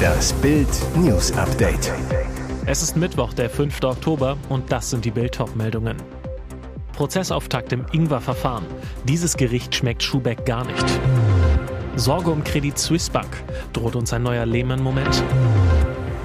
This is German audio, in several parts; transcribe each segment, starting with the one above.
Das Bild News Update. Es ist Mittwoch, der 5. Oktober und das sind die Bild meldungen Prozessauftakt im Ingwer-Verfahren. Dieses Gericht schmeckt Schubeck gar nicht. Sorge um Credit Suisse Bank. Droht uns ein neuer Lehman-Moment?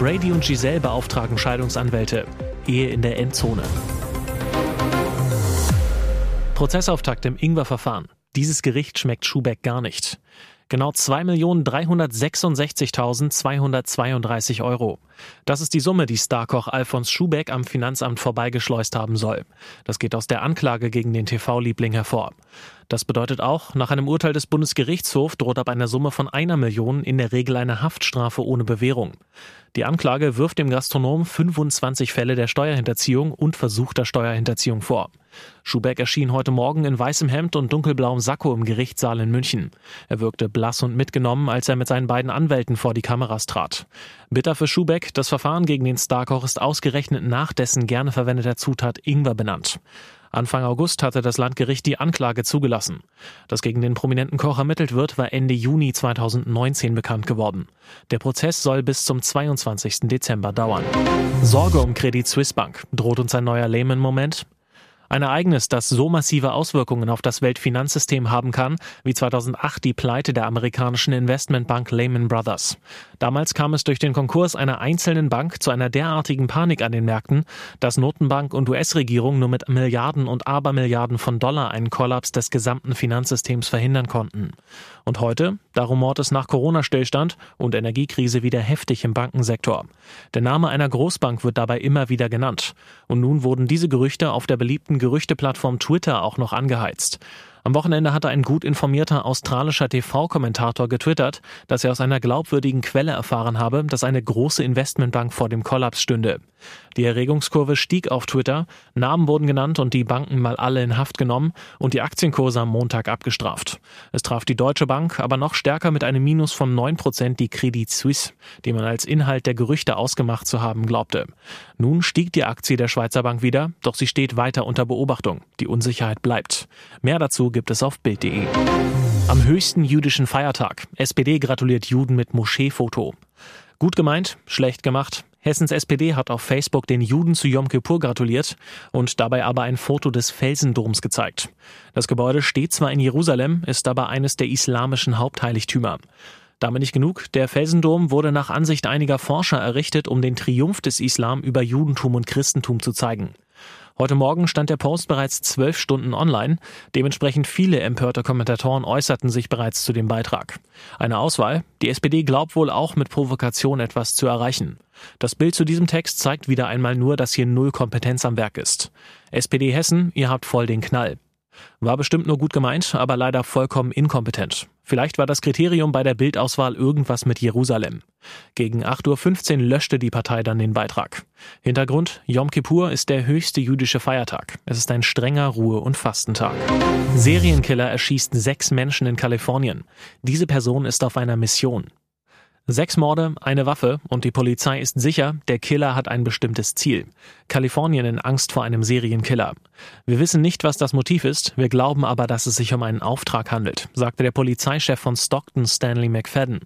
Brady und Giselle beauftragen Scheidungsanwälte. Ehe in der Endzone. Prozessauftakt im Ingwer-Verfahren. Dieses Gericht schmeckt Schubeck gar nicht. Genau 2.366.232 Euro. Das ist die Summe, die Starkoch Alfons Schubeck am Finanzamt vorbeigeschleust haben soll. Das geht aus der Anklage gegen den TV-Liebling hervor. Das bedeutet auch, nach einem Urteil des Bundesgerichtshofs droht ab einer Summe von einer Million in der Regel eine Haftstrafe ohne Bewährung. Die Anklage wirft dem Gastronom 25 Fälle der Steuerhinterziehung und versuchter Steuerhinterziehung vor. Schubeck erschien heute Morgen in weißem Hemd und dunkelblauem Sakko im Gerichtssaal in München. Er wirkte blass und mitgenommen, als er mit seinen beiden Anwälten vor die Kameras trat. Bitter für Schubeck, das Verfahren gegen den Starkoch ist ausgerechnet nach dessen gerne verwendeter Zutat Ingwer benannt. Anfang August hatte das Landgericht die Anklage zugelassen. Dass gegen den prominenten Koch ermittelt wird, war Ende Juni 2019 bekannt geworden. Der Prozess soll bis zum 22. Dezember dauern. Sorge um Credit Suisse Bank. Droht uns ein neuer Lehman-Moment? Ein Ereignis, das so massive Auswirkungen auf das Weltfinanzsystem haben kann, wie 2008 die Pleite der amerikanischen Investmentbank Lehman Brothers. Damals kam es durch den Konkurs einer einzelnen Bank zu einer derartigen Panik an den Märkten, dass Notenbank und US-Regierung nur mit Milliarden und Abermilliarden von Dollar einen Kollaps des gesamten Finanzsystems verhindern konnten. Und heute, da rumort es nach Corona-Stillstand und Energiekrise wieder heftig im Bankensektor. Der Name einer Großbank wird dabei immer wieder genannt. Und nun wurden diese Gerüchte auf der beliebten Gerüchteplattform Twitter auch noch angeheizt. Am Wochenende hatte ein gut informierter australischer TV-Kommentator getwittert, dass er aus einer glaubwürdigen Quelle erfahren habe, dass eine große Investmentbank vor dem Kollaps stünde. Die Erregungskurve stieg auf Twitter, Namen wurden genannt und die Banken mal alle in Haft genommen und die Aktienkurse am Montag abgestraft. Es traf die Deutsche Bank aber noch stärker mit einem Minus von 9% die Credit Suisse, die man als Inhalt der Gerüchte ausgemacht zu haben glaubte. Nun stieg die Aktie der Schweizer Bank wieder, doch sie steht weiter unter Beobachtung. Die Unsicherheit bleibt. Mehr dazu gibt es auf Bild.de. Am höchsten jüdischen Feiertag. SPD gratuliert Juden mit Moscheefoto. Gut gemeint, schlecht gemacht. Hessens SPD hat auf Facebook den Juden zu Yom Kippur gratuliert und dabei aber ein Foto des Felsendoms gezeigt. Das Gebäude steht zwar in Jerusalem, ist aber eines der islamischen Hauptheiligtümer. Damit nicht genug, der Felsendom wurde nach Ansicht einiger Forscher errichtet, um den Triumph des Islam über Judentum und Christentum zu zeigen. Heute Morgen stand der Post bereits zwölf Stunden online. Dementsprechend viele empörte Kommentatoren äußerten sich bereits zu dem Beitrag. Eine Auswahl. Die SPD glaubt wohl auch mit Provokation etwas zu erreichen. Das Bild zu diesem Text zeigt wieder einmal nur, dass hier null Kompetenz am Werk ist. SPD Hessen, ihr habt voll den Knall. War bestimmt nur gut gemeint, aber leider vollkommen inkompetent. Vielleicht war das Kriterium bei der Bildauswahl irgendwas mit Jerusalem. Gegen 8.15 Uhr löschte die Partei dann den Beitrag. Hintergrund, Yom Kippur ist der höchste jüdische Feiertag. Es ist ein strenger Ruhe- und Fastentag. Serienkiller erschießt sechs Menschen in Kalifornien. Diese Person ist auf einer Mission. Sechs Morde, eine Waffe und die Polizei ist sicher, der Killer hat ein bestimmtes Ziel. Kalifornien in Angst vor einem Serienkiller. Wir wissen nicht, was das Motiv ist, wir glauben aber, dass es sich um einen Auftrag handelt, sagte der Polizeichef von Stockton Stanley McFadden.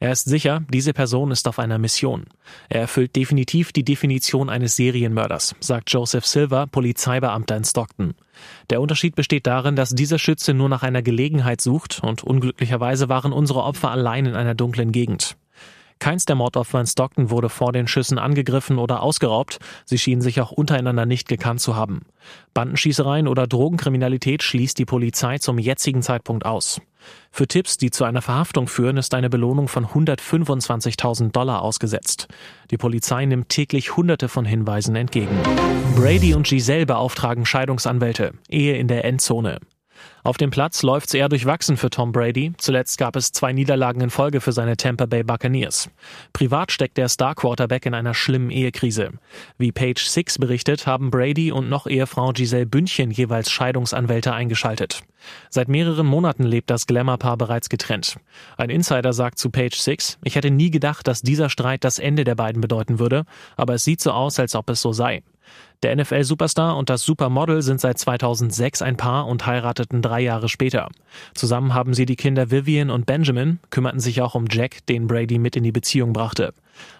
Er ist sicher, diese Person ist auf einer Mission. Er erfüllt definitiv die Definition eines Serienmörders, sagt Joseph Silver, Polizeibeamter in Stockton. Der Unterschied besteht darin, dass dieser Schütze nur nach einer Gelegenheit sucht und unglücklicherweise waren unsere Opfer allein in einer dunklen Gegend. Keins der Mordopfer in Stockton wurde vor den Schüssen angegriffen oder ausgeraubt. Sie schienen sich auch untereinander nicht gekannt zu haben. Bandenschießereien oder Drogenkriminalität schließt die Polizei zum jetzigen Zeitpunkt aus. Für Tipps, die zu einer Verhaftung führen, ist eine Belohnung von 125.000 Dollar ausgesetzt. Die Polizei nimmt täglich Hunderte von Hinweisen entgegen. Brady und Giselle beauftragen Scheidungsanwälte. Ehe in der Endzone. Auf dem Platz läuft's eher durchwachsen für Tom Brady. Zuletzt gab es zwei Niederlagen in Folge für seine Tampa Bay Buccaneers. Privat steckt der Star Quarterback in einer schlimmen Ehekrise. Wie Page Six berichtet, haben Brady und noch Ehefrau Giselle Bündchen jeweils Scheidungsanwälte eingeschaltet. Seit mehreren Monaten lebt das Glamour-Paar bereits getrennt. Ein Insider sagt zu Page Six, ich hätte nie gedacht, dass dieser Streit das Ende der beiden bedeuten würde, aber es sieht so aus, als ob es so sei. Der NFL-Superstar und das Supermodel sind seit 2006 ein Paar und heirateten drei Jahre später. Zusammen haben sie die Kinder Vivian und Benjamin, kümmerten sich auch um Jack, den Brady mit in die Beziehung brachte.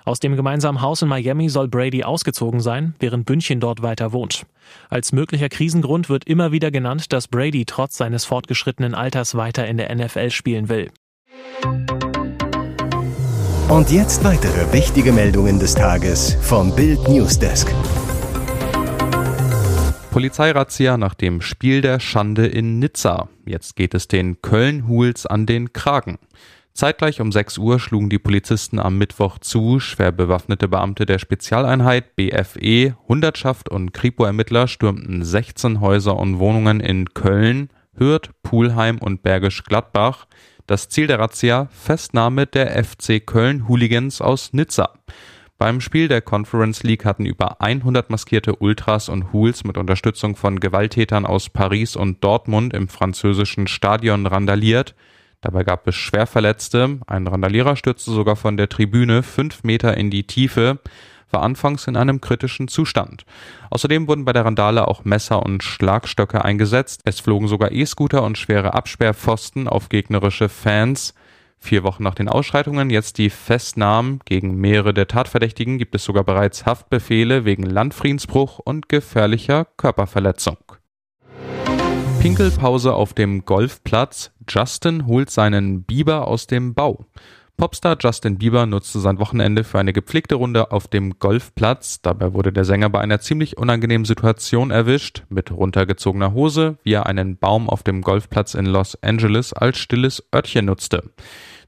Aus dem gemeinsamen Haus in Miami soll Brady ausgezogen sein, während Bündchen dort weiter wohnt. Als möglicher Krisengrund wird immer wieder genannt, dass Brady trotz seines fortgeschrittenen Alters weiter in der NFL spielen will. Und jetzt weitere wichtige Meldungen des Tages vom Bild Newsdesk. Polizeirazzia nach dem Spiel der Schande in Nizza. Jetzt geht es den Köln-Huls an den Kragen. Zeitgleich um 6 Uhr schlugen die Polizisten am Mittwoch zu. Schwer bewaffnete Beamte der Spezialeinheit BFE, Hundertschaft und Kripo-Ermittler stürmten 16 Häuser und Wohnungen in Köln, Hürth, Pulheim und Bergisch Gladbach. Das Ziel der Razzia Festnahme der FC Köln Hooligans aus Nizza. Beim Spiel der Conference League hatten über 100 maskierte Ultras und Hools mit Unterstützung von Gewalttätern aus Paris und Dortmund im französischen Stadion randaliert. Dabei gab es Schwerverletzte. Ein Randalierer stürzte sogar von der Tribüne fünf Meter in die Tiefe, war anfangs in einem kritischen Zustand. Außerdem wurden bei der Randale auch Messer und Schlagstöcke eingesetzt. Es flogen sogar E-Scooter und schwere Absperrpfosten auf gegnerische Fans. Vier Wochen nach den Ausschreitungen, jetzt die Festnahmen gegen mehrere der Tatverdächtigen, gibt es sogar bereits Haftbefehle wegen Landfriedensbruch und gefährlicher Körperverletzung. Pinkelpause auf dem Golfplatz. Justin holt seinen Biber aus dem Bau. Popstar Justin Bieber nutzte sein Wochenende für eine gepflegte Runde auf dem Golfplatz. Dabei wurde der Sänger bei einer ziemlich unangenehmen Situation erwischt. Mit runtergezogener Hose, wie er einen Baum auf dem Golfplatz in Los Angeles als stilles Örtchen nutzte.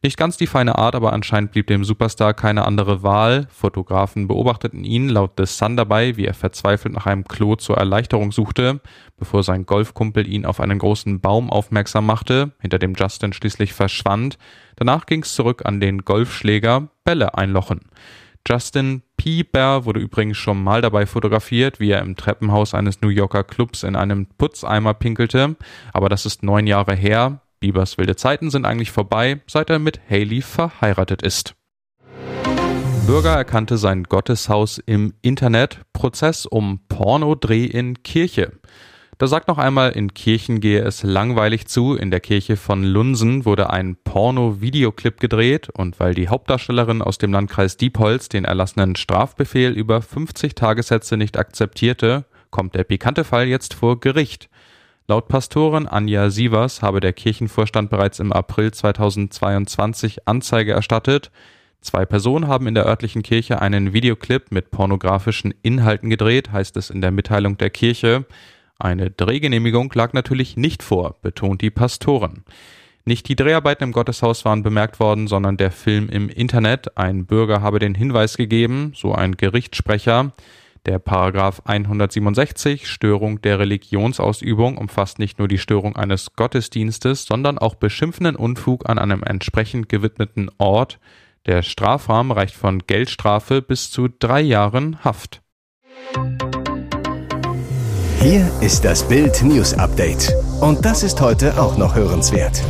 Nicht ganz die feine Art, aber anscheinend blieb dem Superstar keine andere Wahl. Fotografen beobachteten ihn laut The Sun dabei, wie er verzweifelt nach einem Klo zur Erleichterung suchte, bevor sein Golfkumpel ihn auf einen großen Baum aufmerksam machte, hinter dem Justin schließlich verschwand. Danach ging's zurück an den Golfschläger Bälle einlochen. Justin Bieber wurde übrigens schon mal dabei fotografiert, wie er im Treppenhaus eines New Yorker Clubs in einem Putzeimer pinkelte, aber das ist neun Jahre her. Biebers wilde Zeiten sind eigentlich vorbei, seit er mit Haley verheiratet ist. Bürger erkannte sein Gotteshaus im Internet, Prozess um Pornodreh in Kirche. Da sagt noch einmal, in Kirchen gehe es langweilig zu. In der Kirche von Lunsen wurde ein Porno-Videoclip gedreht und weil die Hauptdarstellerin aus dem Landkreis Diepholz den erlassenen Strafbefehl über 50 Tagessätze nicht akzeptierte, kommt der pikante Fall jetzt vor Gericht. Laut Pastorin Anja Sievers habe der Kirchenvorstand bereits im April 2022 Anzeige erstattet. Zwei Personen haben in der örtlichen Kirche einen Videoclip mit pornografischen Inhalten gedreht, heißt es in der Mitteilung der Kirche. Eine Drehgenehmigung lag natürlich nicht vor, betont die Pastorin. Nicht die Dreharbeiten im Gotteshaus waren bemerkt worden, sondern der Film im Internet. Ein Bürger habe den Hinweis gegeben, so ein Gerichtssprecher. Der Paragraph 167 Störung der Religionsausübung umfasst nicht nur die Störung eines Gottesdienstes, sondern auch beschimpfenden Unfug an einem entsprechend gewidmeten Ort. Der Strafrahmen reicht von Geldstrafe bis zu drei Jahren Haft. Hier ist das Bild News Update. Und das ist heute auch noch hörenswert.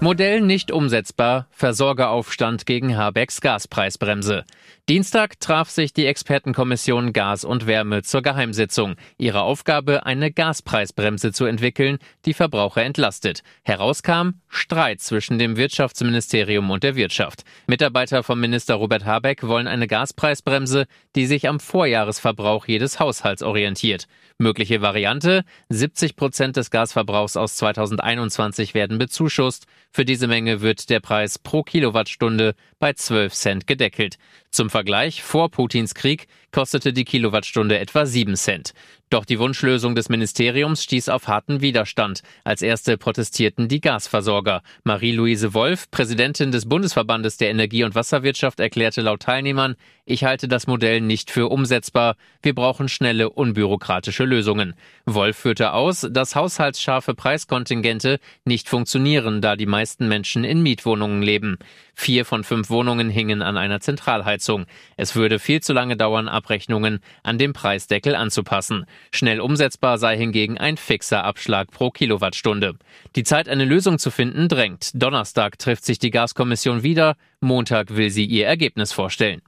Modell nicht umsetzbar, Versorgeraufstand gegen Habecks Gaspreisbremse. Dienstag traf sich die Expertenkommission Gas und Wärme zur Geheimsitzung. Ihre Aufgabe, eine Gaspreisbremse zu entwickeln, die Verbraucher entlastet. Herauskam Streit zwischen dem Wirtschaftsministerium und der Wirtschaft. Mitarbeiter vom Minister Robert Habeck wollen eine Gaspreisbremse, die sich am Vorjahresverbrauch jedes Haushalts orientiert. Mögliche Variante, 70 Prozent des Gasverbrauchs aus 2021 werden bezuschusst. Für diese Menge wird der Preis pro Kilowattstunde bei 12 Cent gedeckelt. Zum Vergleich, vor Putins Krieg kostete die Kilowattstunde etwa 7 Cent. Doch die Wunschlösung des Ministeriums stieß auf harten Widerstand. Als erste protestierten die Gasversorger. Marie-Louise Wolf, Präsidentin des Bundesverbandes der Energie- und Wasserwirtschaft, erklärte laut Teilnehmern, ich halte das Modell nicht für umsetzbar. Wir brauchen schnelle, unbürokratische Lösungen. Wolf führte aus, dass haushaltsscharfe Preiskontingente nicht funktionieren, da die meisten Menschen in Mietwohnungen leben. Vier von fünf Wohnungen hingen an einer Zentralheizung. Es würde viel zu lange dauern, Abrechnungen an dem Preisdeckel anzupassen. Schnell umsetzbar sei hingegen ein fixer Abschlag pro Kilowattstunde. Die Zeit, eine Lösung zu finden, drängt. Donnerstag trifft sich die Gaskommission wieder. Montag will sie ihr Ergebnis vorstellen.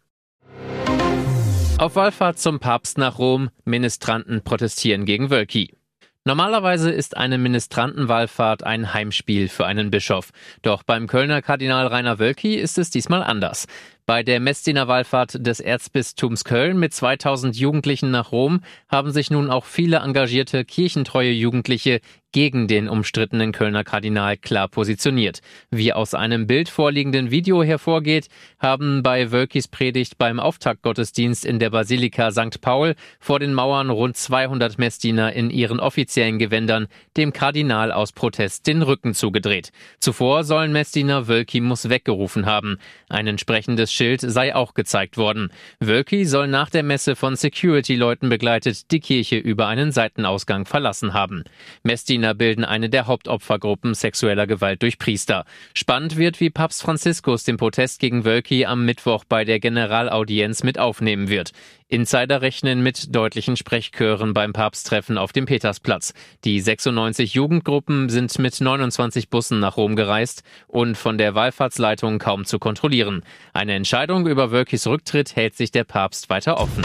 Auf Wallfahrt zum Papst nach Rom, Ministranten protestieren gegen Wölki. Normalerweise ist eine Ministrantenwallfahrt ein Heimspiel für einen Bischof. Doch beim Kölner Kardinal Rainer Wölki ist es diesmal anders. Bei der Messdiener Wallfahrt des Erzbistums Köln mit 2000 Jugendlichen nach Rom haben sich nun auch viele engagierte kirchentreue Jugendliche gegen den umstrittenen Kölner Kardinal klar positioniert. Wie aus einem Bild vorliegenden Video hervorgeht, haben bei Wölkis Predigt beim Auftaktgottesdienst in der Basilika St. Paul vor den Mauern rund 200 Messdiener in ihren offiziellen Gewändern dem Kardinal aus Protest den Rücken zugedreht. Zuvor sollen Messdiener Wölki muss weggerufen haben. Ein entsprechendes Schild sei auch gezeigt worden. Wölki soll nach der Messe von Security-Leuten begleitet die Kirche über einen Seitenausgang verlassen haben. Messdiener bilden eine der Hauptopfergruppen sexueller Gewalt durch Priester. Spannend wird, wie Papst Franziskus den Protest gegen Wölki am Mittwoch bei der Generalaudienz mit aufnehmen wird. Insider rechnen mit deutlichen Sprechchören beim Papsttreffen auf dem Petersplatz. Die 96 Jugendgruppen sind mit 29 Bussen nach Rom gereist und von der Wallfahrtsleitung kaum zu kontrollieren. Eine Entscheidung über Wölkis Rücktritt hält sich der Papst weiter offen.